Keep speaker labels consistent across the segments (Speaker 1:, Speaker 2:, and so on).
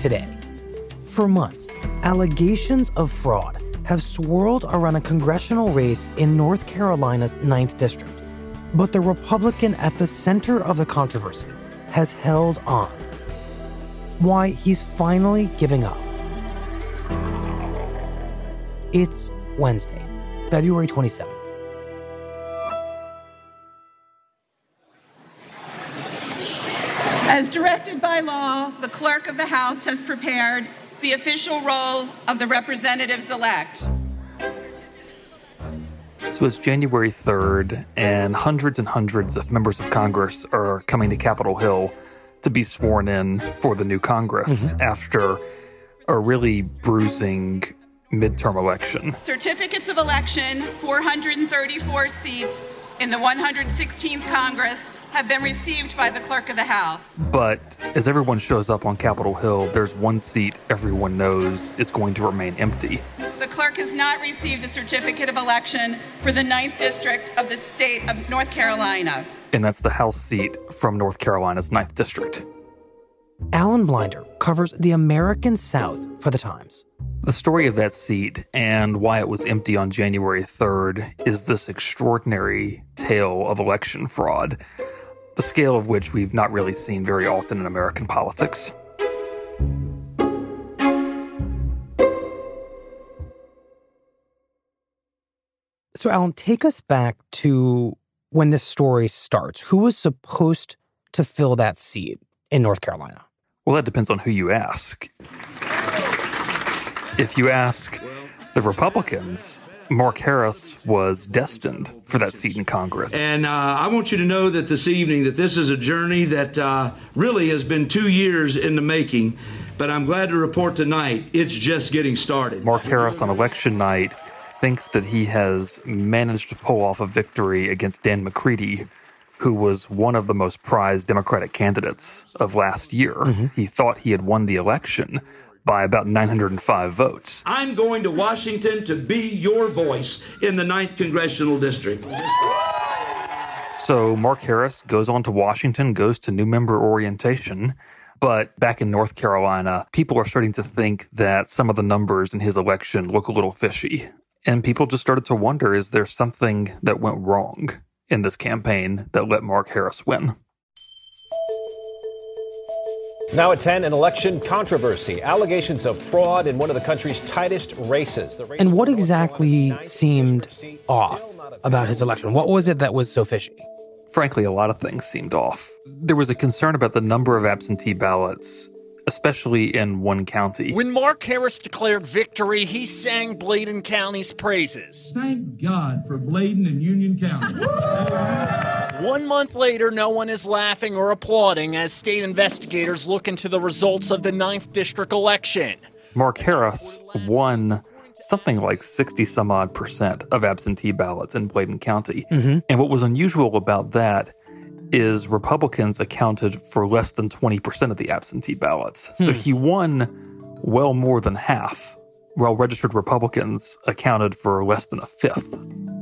Speaker 1: Today, for months, allegations of fraud have swirled around a congressional race in North Carolina's 9th District. But the Republican at the center of the controversy has held on. Why he's finally giving up. It's Wednesday, February 27th.
Speaker 2: As directed by law, the clerk of the House has prepared the official roll of the representatives elect.
Speaker 3: So it's January 3rd, and hundreds and hundreds of members of Congress are coming to Capitol Hill to be sworn in for the new Congress mm-hmm. after a really bruising midterm election.
Speaker 2: Certificates of election, 434 seats in the 116th Congress have been received by the clerk of the House.
Speaker 3: But as everyone shows up on Capitol Hill, there's one seat everyone knows is going to remain empty.
Speaker 2: The clerk has not received a certificate of election for the 9th District of the state of North Carolina.
Speaker 3: And that's the House seat from North Carolina's 9th District.
Speaker 1: Alan Blinder covers the American South for The Times.
Speaker 3: The story of that seat and why it was empty on January 3rd is this extraordinary tale of election fraud the scale of which we've not really seen very often in American politics.
Speaker 1: So, Alan, take us back to when this story starts. Who was supposed to fill that seat in North Carolina?
Speaker 3: Well, that depends on who you ask. If you ask the Republicans, Mark Harris was destined for that seat in Congress.
Speaker 4: And uh, I want you to know that this evening that this is a journey that uh, really has been two years in the making. But I'm glad to report tonight it's just getting started.
Speaker 3: Mark Harris on election night thinks that he has managed to pull off a victory against Dan McCready, who was one of the most prized Democratic candidates of last year. Mm-hmm. He thought he had won the election by about 905 votes.
Speaker 4: I'm going to Washington to be your voice in the 9th Congressional District.
Speaker 3: So Mark Harris goes on to Washington, goes to new member orientation. But back in North Carolina, people are starting to think that some of the numbers in his election look a little fishy. And people just started to wonder is there something that went wrong in this campaign that let Mark Harris win?
Speaker 5: Now at 10, an election controversy. Allegations of fraud in one of the country's tightest races.
Speaker 1: race and what exactly seemed off about his election? What was it that was so fishy?
Speaker 3: Frankly, a lot of things seemed off. There was a concern about the number of absentee ballots especially in one county.
Speaker 6: When Mark Harris declared victory, he sang Bladen County's praises.
Speaker 7: Thank God for Bladen and Union County.
Speaker 6: One month later, no one is laughing or applauding as state investigators look into the results of the 9th District election.
Speaker 3: Mark Harris won something like 60 some odd percent of absentee ballots in Bladen County. Mm-hmm. And what was unusual about that is Republicans accounted for less than 20% of the absentee ballots. Hmm. So he won well more than half, while registered Republicans accounted for less than a fifth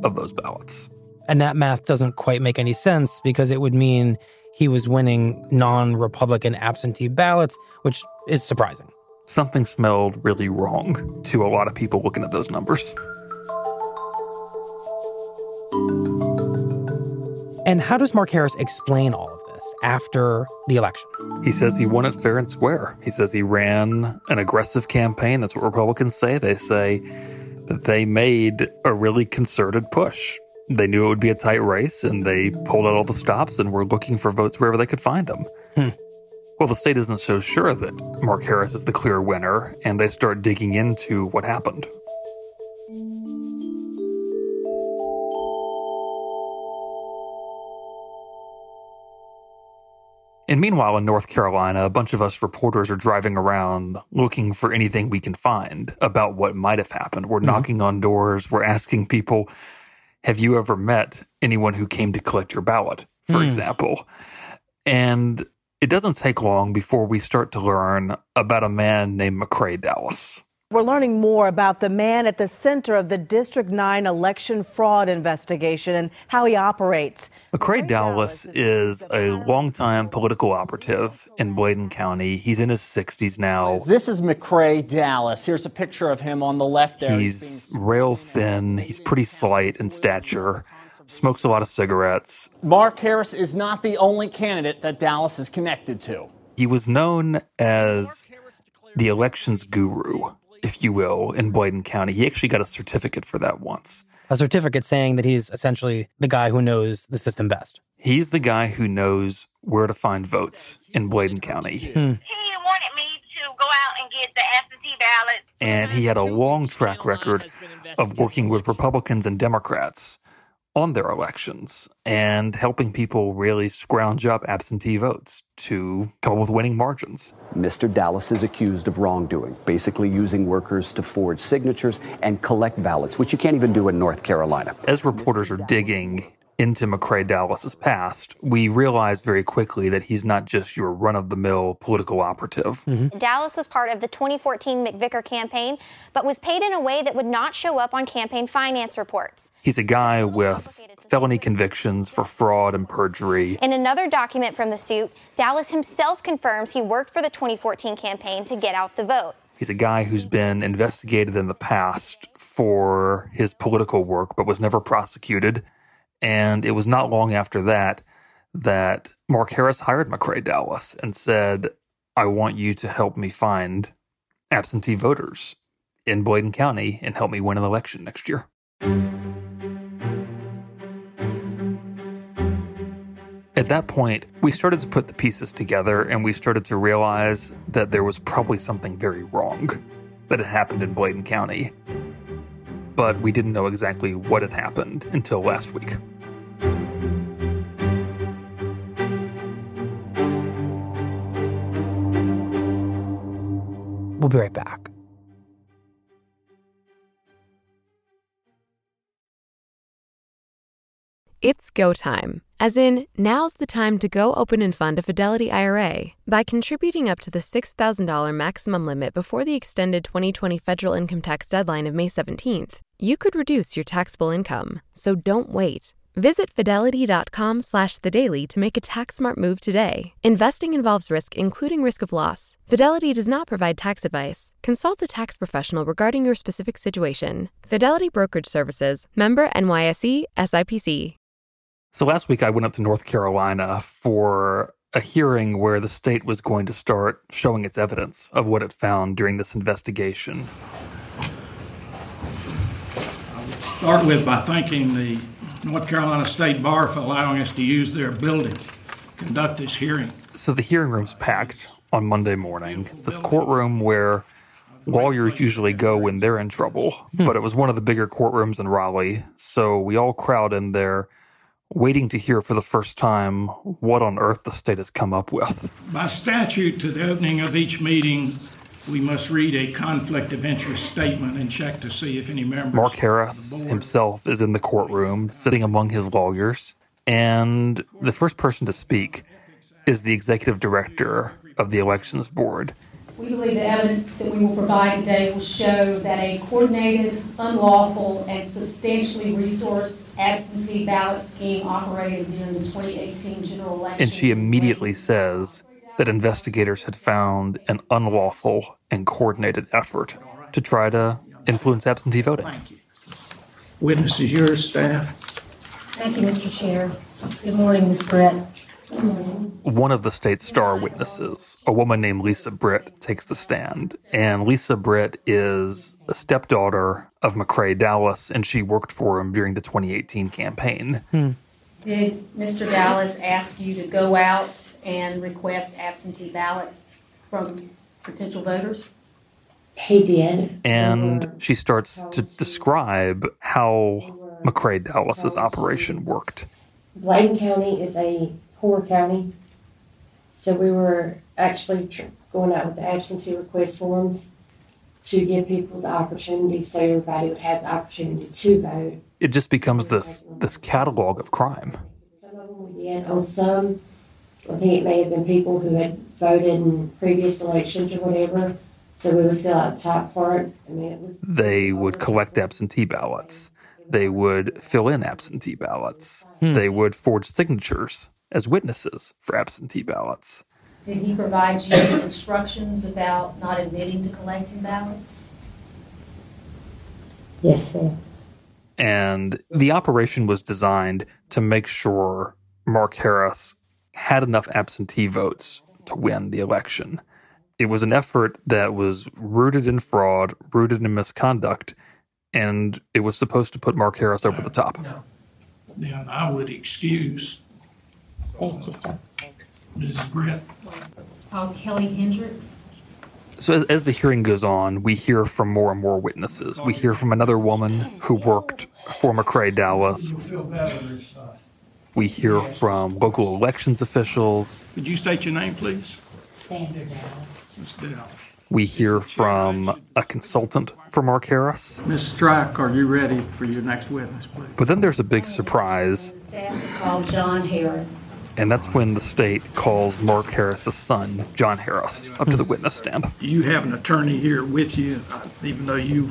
Speaker 3: of those ballots.
Speaker 1: And that math doesn't quite make any sense because it would mean he was winning non Republican absentee ballots, which is surprising.
Speaker 3: Something smelled really wrong to a lot of people looking at those numbers.
Speaker 1: And how does Mark Harris explain all of this after the election?
Speaker 3: He says he won it fair and square. He says he ran an aggressive campaign. That's what Republicans say. They say that they made a really concerted push. They knew it would be a tight race and they pulled out all the stops and were looking for votes wherever they could find them.
Speaker 1: Hmm.
Speaker 3: Well, the state isn't so sure that Mark Harris is the clear winner, and they start digging into what happened. And meanwhile, in North Carolina, a bunch of us reporters are driving around looking for anything we can find about what might have happened. We're mm-hmm. knocking on doors, we're asking people, Have you ever met anyone who came to collect your ballot, for mm. example? And it doesn't take long before we start to learn about a man named McCrae Dowless.
Speaker 8: We're learning more about the man at the center of the District 9 election fraud investigation and how he operates.
Speaker 3: McCrae Dowless is a longtime political operative in Bladen County. He's in his 60s now.
Speaker 6: This is McCrae Dowless. Here's a picture of him on the left there.
Speaker 3: He's rail thin, he's pretty slight in stature smokes a lot of cigarettes.
Speaker 6: Mark Harris is not the only candidate that Dowless is connected to.
Speaker 3: He was known as the elections guru if you will, in Bladen County. He actually got a certificate for that once.
Speaker 1: A certificate saying that he's essentially the guy who knows the system best.
Speaker 3: He's the guy who knows where to find votes in Bladen County. Hmm.
Speaker 9: He wanted me to go out and get the absentee ballots.
Speaker 3: And he had a long track record of working with Republicans and Democrats on their elections and helping people really scrounge up absentee votes to come up with winning margins.
Speaker 10: Mr. Dowless is accused of wrongdoing, basically using workers to forge signatures and collect ballots, which you can't even do in North Carolina.
Speaker 3: As reporters are digging into McCrae Dowless's past, we realized very quickly that he's not just your run of the mill political operative.
Speaker 11: Mm-hmm. Dowless was part of the 2014 McVicker campaign, but was paid in a way that would not show up on campaign finance reports.
Speaker 3: He's a guy with felony convictions for fraud and perjury.
Speaker 11: In another document from the suit, Dowless himself confirms he worked for the 2014 campaign to get out the vote.
Speaker 3: He's a guy who's been investigated in the past for his political work, but was never prosecuted and it was not long after that that Mark Harris hired McCrae Dowless and said, I want you to help me find absentee voters in Bladen County and help me win an election next year. At that point, we started to put the pieces together and we started to realize that there was probably something very wrong that had happened in Bladen County but we didn't know exactly what had happened until last week.
Speaker 1: We'll be right back.
Speaker 12: It's go time, as in, now's the time to go open and fund a Fidelity IRA. By contributing up to the $6,000 maximum limit before the extended 2020 federal income tax deadline of May 17th, you could reduce your taxable income. So don't wait. Visit fidelity.com slash the daily to make a tax smart move today. Investing involves risk, including risk of loss. Fidelity does not provide tax advice. Consult a tax professional regarding your specific situation. Fidelity Brokerage Services, member NYSE, SIPC.
Speaker 3: So last week I went up to North Carolina for a hearing where the state was going to start showing its evidence of what it found during this investigation.
Speaker 7: Start with by thanking the North Carolina State Bar for allowing us to use their building to conduct this hearing.
Speaker 3: So the hearing room's packed on Monday morning. This courtroom where lawyers usually go when they're in trouble, hmm. but it was one of the bigger courtrooms in Raleigh. So we all crowd in there waiting to hear for the first time what on earth the state has come up with.
Speaker 7: By statute, to the opening of each meeting, we must read a conflict of interest statement and check to see if any members.
Speaker 3: Mark Harris himself is in the courtroom, sitting among his lawyers, and the first person to speak is the executive director of the elections board.
Speaker 13: We believe the evidence that we will provide today will show that a coordinated, unlawful, and substantially resourced absentee ballot scheme operated during the 2018 general election.
Speaker 3: And she immediately says that investigators had found an unlawful and coordinated effort to try to influence absentee voting.
Speaker 7: Thank you. Witnesses, yours, staff.
Speaker 13: Thank you, Mr. Chair. Good morning, Ms. Brett.
Speaker 3: One of the state's star witnesses, a woman named Lisa Britt, takes the stand. And Lisa Britt is a stepdaughter of McCrae Dowless, and she worked for him during the 2018 campaign. Hmm.
Speaker 13: Did Mr. Dowless ask you to go out and request absentee ballots from potential voters?
Speaker 14: He did.
Speaker 3: And she starts to describe how McCrae Dowless's operation worked.
Speaker 14: Bladen County is a poor county, so we were actually tr- going out with the absentee request forms to give people the opportunity so everybody would have the opportunity to vote.
Speaker 3: It just becomes this this catalog of crime.
Speaker 14: Some of them we did on some, I think it may have been people who had voted in previous elections or whatever, so we would fill out the top part. I mean, it was
Speaker 3: They would collect absentee ballots. They would fill in absentee ballots. Hmm. They would forge signatures as witnesses for absentee ballots.
Speaker 13: Did he provide you instructions about not admitting to collecting ballots?
Speaker 14: yes, ma'am.
Speaker 3: And the operation was designed to make sure Mark Harris had enough absentee votes to win the election. It was an effort that was rooted in fraud, rooted in misconduct, and it was supposed to put Mark Harris over the top.
Speaker 7: Now, I would excuse
Speaker 14: Thank you, sir.
Speaker 7: Mrs. Brett.
Speaker 13: Call Kelly Hendricks.
Speaker 3: So as, as the hearing goes on, we hear from more and more witnesses. We hear from another woman who worked for McCrae Dowless.
Speaker 7: Feel better this time.
Speaker 3: We hear from local elections officials.
Speaker 7: Could you state your name, please?
Speaker 14: Sandra Dallas.
Speaker 7: Ms. Dell.
Speaker 3: We hear from a consultant for Mark Harris.
Speaker 7: Ms. Strike, are you ready for your next witness, please?
Speaker 3: But then there's a big surprise,
Speaker 13: Staff to call John Harris.
Speaker 3: And that's when the state calls Mark Harris's son, John Harris, up to the witness stand.
Speaker 7: You have an attorney here with you, uh, even though you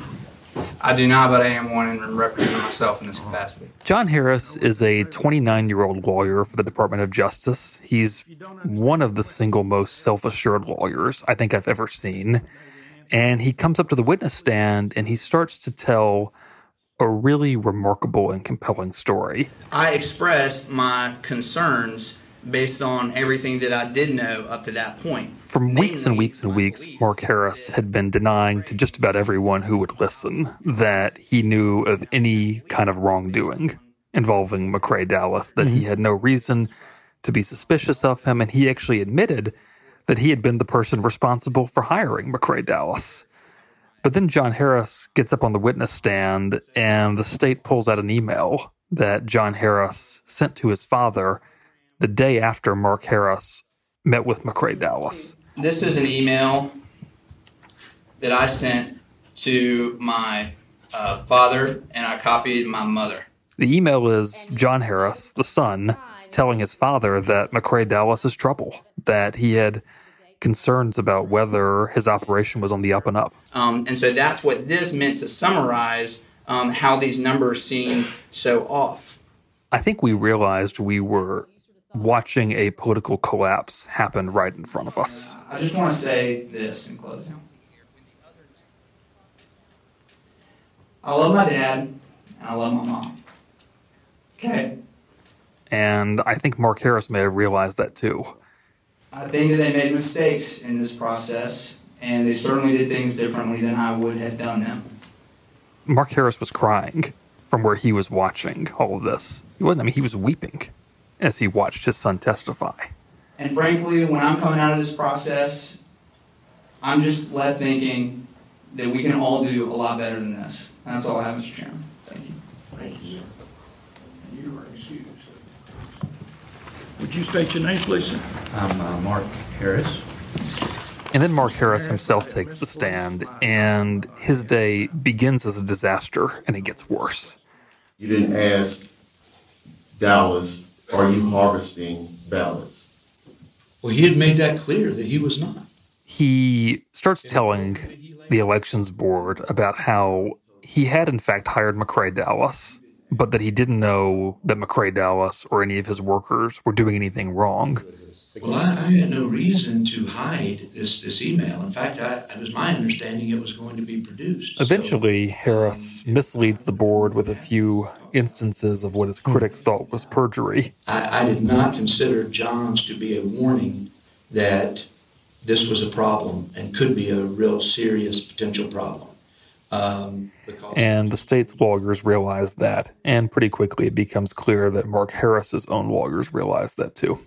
Speaker 15: I do not, but I am one and representing myself in this capacity.
Speaker 3: John Harris is a 29 year old lawyer for the Department of Justice. He's one of the single most self assured lawyers I think I've ever seen. And he comes up to the witness stand and he starts to tell a really remarkable and compelling story.
Speaker 15: I expressed my concerns based on everything that I did know up to that point.
Speaker 3: For weeks and weeks and weeks, Mark Harris had been denying to just about everyone who would listen that he knew of any kind of wrongdoing involving McCrae Dowless, that he mm-hmm. had no reason to be suspicious of him, and he actually admitted that he had been the person responsible for hiring McCrae Dowless. But then John Harris gets up on the witness stand, and the state pulls out an email that John Harris sent to his father the day after Mark Harris met with McCrae Dowless.
Speaker 15: This is an email that I sent to my uh, father, and I copied my mother.
Speaker 3: The email is John Harris, the son, telling his father that McCrae Dowless is trouble, that he had concerns about whether his operation was on the up and up.
Speaker 15: Um, and so that's what this meant to summarize um, how these numbers seem so off.
Speaker 3: I think we realized we were watching a political collapse happen right in front of us.
Speaker 15: I just want to say this in closing. I love my dad, and I love my mom. Okay?
Speaker 3: And I think Mark Harris may have realized that too.
Speaker 15: I think that they made mistakes in this process, and they certainly did things differently than I would have done them.
Speaker 3: Mark Harris was crying from where he was watching all of this. He wasn't, I mean, he was weeping as he watched his son testify.
Speaker 15: And frankly, when I'm coming out of this process, I'm just left thinking that we can all do a lot better than this. And that's all I have, Mr. Chairman. Thank you.
Speaker 7: Thank you, sir. And you are excused. Would you state your name, please? sir?
Speaker 16: I'm uh, Mark Harris.
Speaker 3: And then Mark Harris himself takes the stand, and his day begins as a disaster and it gets worse.
Speaker 17: You didn't ask Dowless, are you harvesting ballots?
Speaker 16: Well, he had made that clear that he was not.
Speaker 3: He starts telling the elections board about how he had, in fact, hired McCrae Dowless but that he didn't know that McCrae Dowless or any of his workers were doing anything wrong.
Speaker 16: Well, I, I had no reason to hide this, this email. In fact, I, it was my understanding it was going to be produced.
Speaker 3: Eventually, Harris misleads the board with a few instances of what his critics thought was perjury.
Speaker 16: I, I did not consider John's to be a warning that this was a problem and could be a real serious potential problem. Um,
Speaker 3: and the state's lawyers realize that, and pretty quickly it becomes clear that Mark Harris's own lawyers realize that too.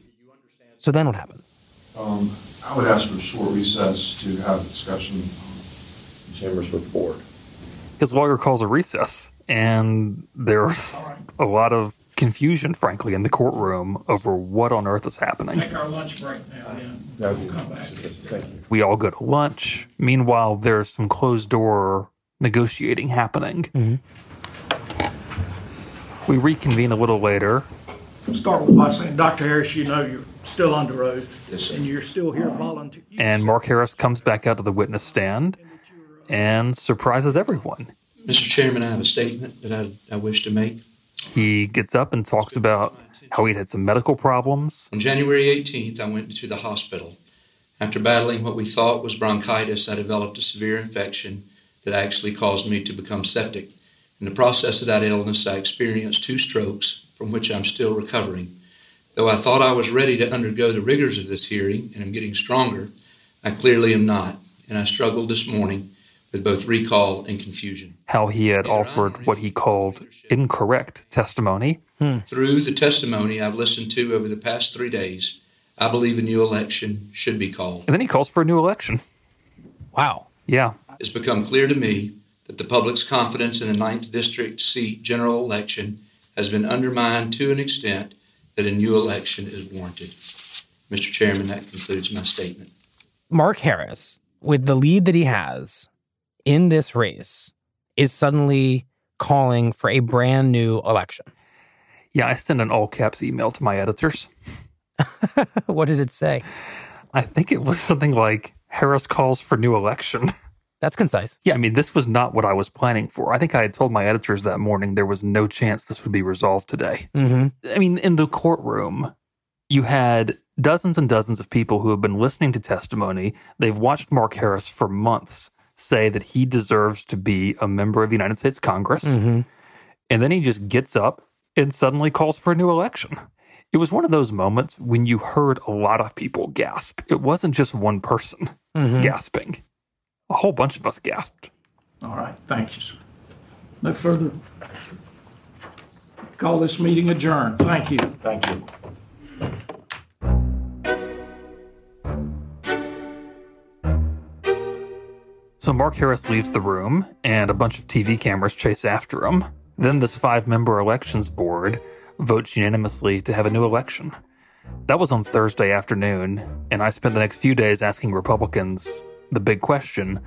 Speaker 1: So then what happens?
Speaker 18: Um, I would ask for a short recess to have a discussion in chambers with the board.
Speaker 3: His lawyer calls a recess, and there's a lot of confusion, frankly, in the courtroom over what on earth is happening.
Speaker 7: Take our lunch break now, yeah. We'll come back.
Speaker 18: Thank you.
Speaker 3: We all go to lunch. Meanwhile, there's some closed door negotiating happening. Mm-hmm. We reconvene a little later.
Speaker 7: Start with by saying, Dr. Harris, you know you're still under oath, and you're still here volunteering.
Speaker 3: And Mark Harris comes back out to the witness stand and surprises everyone.
Speaker 16: Mr. Chairman, I have a statement that I, I wish to make.
Speaker 3: He gets up and talks about how he'd had some medical problems.
Speaker 16: On January 18th, I went to the hospital. After battling what we thought was bronchitis, I developed a severe infection that actually caused me to become septic. In the process of that illness, I experienced two strokes from which I'm still recovering. Though I thought I was ready to undergo the rigors of this hearing and I'm getting stronger, I clearly am not, and I struggled this morning with both recall and confusion.
Speaker 3: How he had offered what he called incorrect testimony. Hmm.
Speaker 16: Through the testimony I've listened to over the past three days, I believe a new election should be called.
Speaker 3: And then he calls for a new election.
Speaker 1: Wow.
Speaker 3: Yeah.
Speaker 16: It's become clear to me that the public's confidence in the 9th District seat general election has been undermined to an extent that a new election is warranted. Mr. Chairman, that concludes my statement.
Speaker 1: Mark Harris, with the lead that he has in this race, is suddenly calling for a brand new election.
Speaker 3: Yeah, I sent an all caps email to my editors.
Speaker 1: what did it say?
Speaker 3: I think it was something like Harris calls for new election.
Speaker 1: That's concise.
Speaker 3: Yeah, I mean, this was not what I was planning for. I think I had told my editors that morning there was no chance this would be resolved today.
Speaker 1: Mm-hmm.
Speaker 3: I mean, in the courtroom, you had dozens and dozens of people who have been listening to testimony. They've watched Mark Harris for months say that he deserves to be a member of the United States Congress.
Speaker 1: Mm-hmm.
Speaker 3: And then he just gets up and suddenly calls for a new election. It was one of those moments when you heard a lot of people gasp. It wasn't just one person
Speaker 1: Mhm.
Speaker 3: gasping, a whole bunch of us gasped.
Speaker 7: All right, thank you, sir. No further. Call this meeting adjourned. Thank you.
Speaker 18: Thank you.
Speaker 3: So Mark Harris leaves the room, and a bunch of TV cameras chase after him. Then this five member elections board votes unanimously to have a new election. That was on Thursday afternoon, and I spent the next few days asking Republicans the big question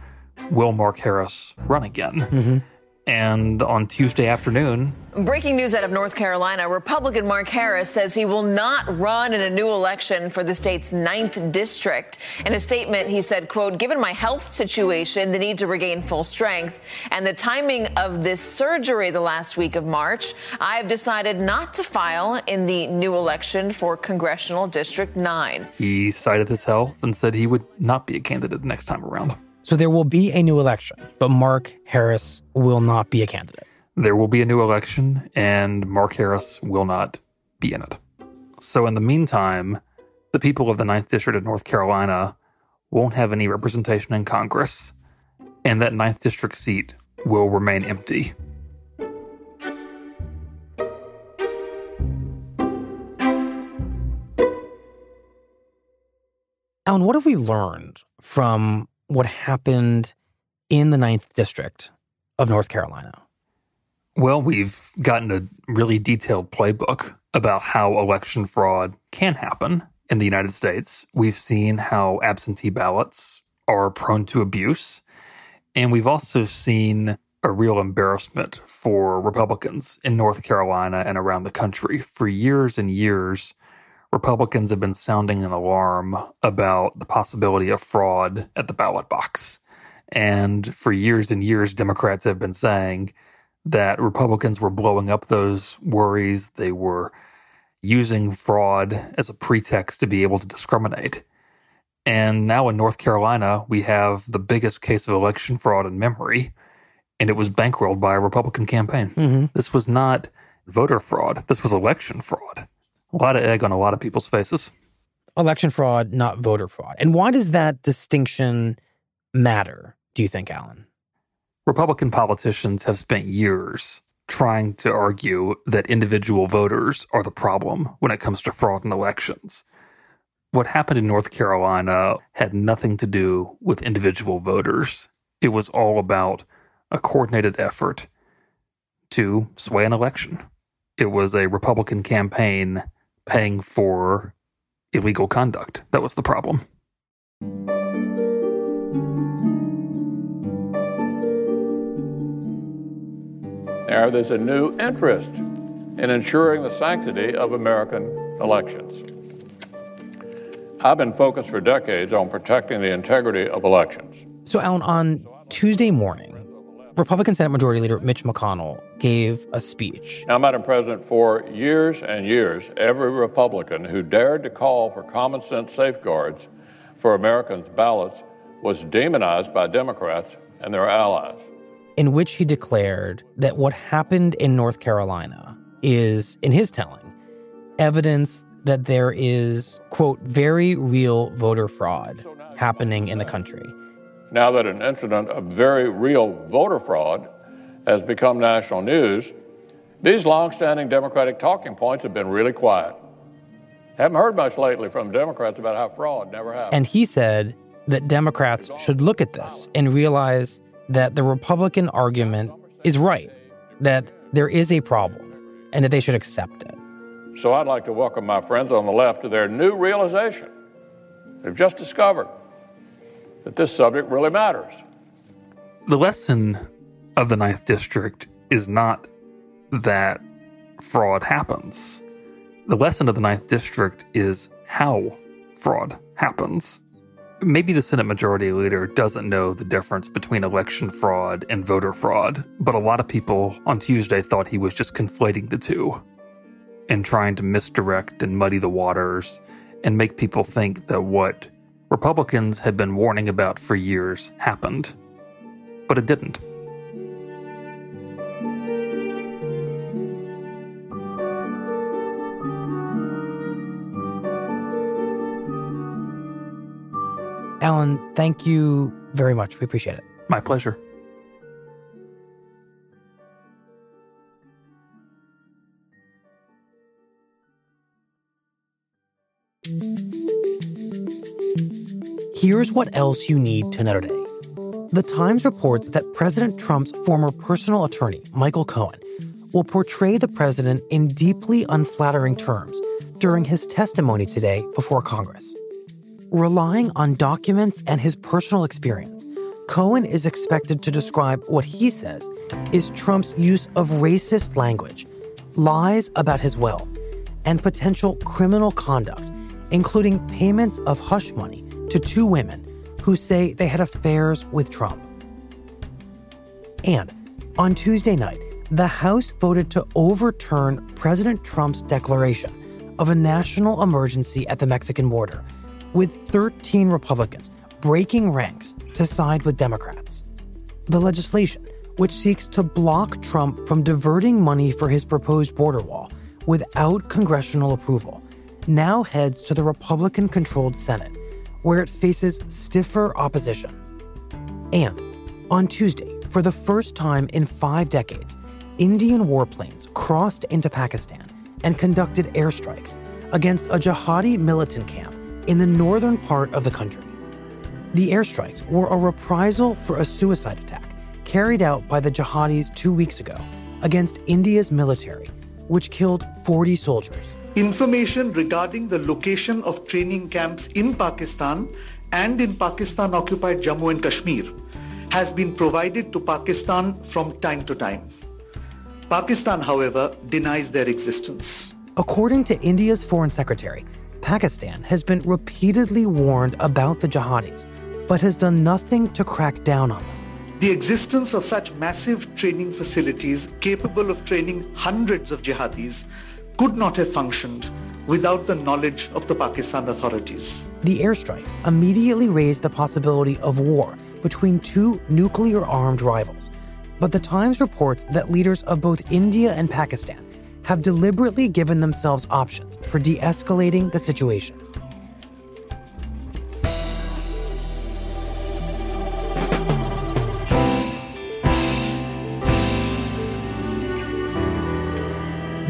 Speaker 3: will Mark Harris run again? Mm-hmm. And on Tuesday afternoon,
Speaker 19: Breaking news out of North Carolina Republican Mark Harris says he will not run in a new election for the state's ninth district. In a statement, he said, quote, given my health situation, the need to regain full strength, and the timing of this surgery the last week of March, I have decided not to file in the new election for Congressional District 9.
Speaker 3: he cited his health and said he would not be a candidate next time around.
Speaker 1: So there will be a new election, but Mark Harris will not be a candidate.
Speaker 3: There will be a new election, and Mark Harris will not be in it. So, in the meantime, the people of the 9th District of North Carolina won't have any representation in Congress, and that 9th District seat will remain empty.
Speaker 1: Alan, what have we learned from what happened in the ninth district of North Carolina?
Speaker 3: Well, we've gotten a really detailed playbook about how election fraud can happen in the United States. We've seen how absentee ballots are prone to abuse. And we've also seen a real embarrassment for Republicans in North Carolina and around the country. For years and years, Republicans have been sounding an alarm about the possibility of fraud at the ballot box. And for years and years, Democrats have been saying that Republicans were blowing up those worries. They were using fraud as a pretext to be able to discriminate. And now in North Carolina, we have the biggest case of election fraud in memory, and it was bankrolled by a Republican campaign.
Speaker 1: Mm-hmm.
Speaker 3: This was not voter fraud, this was election fraud. A lot of egg on a lot of people's faces.
Speaker 1: Election fraud, not voter fraud. And why does that distinction matter, do you think, Alan?
Speaker 3: Republican politicians have spent years trying to argue that individual voters are the problem when it comes to fraud in elections. What happened in North Carolina had nothing to do with individual voters. It was all about a coordinated effort to sway an election. It was a Republican campaign paying for illegal conduct. That was the problem.
Speaker 20: Now, there's a new interest in ensuring the sanctity of American elections. I've been focused for decades on protecting the integrity of elections.
Speaker 1: So, Alan, on Tuesday morning, Republican Senate Majority Leader Mitch McConnell gave a speech.
Speaker 20: Now, Madam President, for years and years, every Republican who dared to call for common sense safeguards for Americans' ballots was demonized by Democrats and their allies
Speaker 1: in which he declared that what happened in North Carolina is, in his telling, evidence that there is, quote, very real voter fraud happening in the country.
Speaker 20: Now that an incident of very real voter fraud has become national news, these longstanding Democratic talking points have been really quiet. Haven't heard much lately from Democrats about how fraud never happened.
Speaker 1: And he said that Democrats should look at this and realize that the Republican argument is right, that there is a problem, and that they should accept it.
Speaker 20: So I'd like to welcome my friends on the left to their new realization. They've just discovered that this subject really matters.
Speaker 3: The lesson of the Ninth District is not that fraud happens. The lesson of the Ninth District is how fraud happens maybe the Senate Majority Leader doesn't know the difference between election fraud and voter fraud, but a lot of people on Tuesday thought he was just conflating the two and trying to misdirect and muddy the waters and make people think that what Republicans had been warning about for years happened. But it didn't.
Speaker 1: Alan, thank you very much. We appreciate it.
Speaker 3: My pleasure.
Speaker 1: Here's what else you need to know today. The Times reports that President Trump's former personal attorney, Michael Cohen, will portray the president in deeply unflattering terms during his testimony today before Congress. Relying on documents and his personal experience, Cohen is expected to describe what he says is Trump's use of racist language, lies about his wealth, and potential criminal conduct, including payments of hush money to two women who say they had affairs with Trump. And on Tuesday night, the House voted to overturn President Trump's declaration of a national emergency at the Mexican border with 13 Republicans breaking ranks to side with Democrats. The legislation, which seeks to block Trump from diverting money for his proposed border wall without congressional approval, now heads to the Republican controlled Senate, where it faces stiffer opposition. And on Tuesday, for the first time in five decades, Indian warplanes crossed into Pakistan and conducted airstrikes against a jihadi militant camp in the northern part of the country. The airstrikes were a reprisal for a suicide attack carried out by the jihadis two weeks ago against India's military, which killed 40 soldiers.
Speaker 21: Information regarding the location of training camps in Pakistan and in Pakistan occupied Jammu and Kashmir has been provided to Pakistan from time to time. Pakistan, however, denies their existence.
Speaker 1: According to India's foreign secretary, Pakistan has been repeatedly warned about the jihadis, but has done nothing to crack down on them.
Speaker 21: The existence of such massive training facilities capable of training hundreds of jihadis could not have functioned without the knowledge of the Pakistan authorities.
Speaker 1: The airstrikes immediately raised the possibility of war between two nuclear armed rivals. But the Times reports that leaders of both India and Pakistan have deliberately given themselves options for de escalating the situation.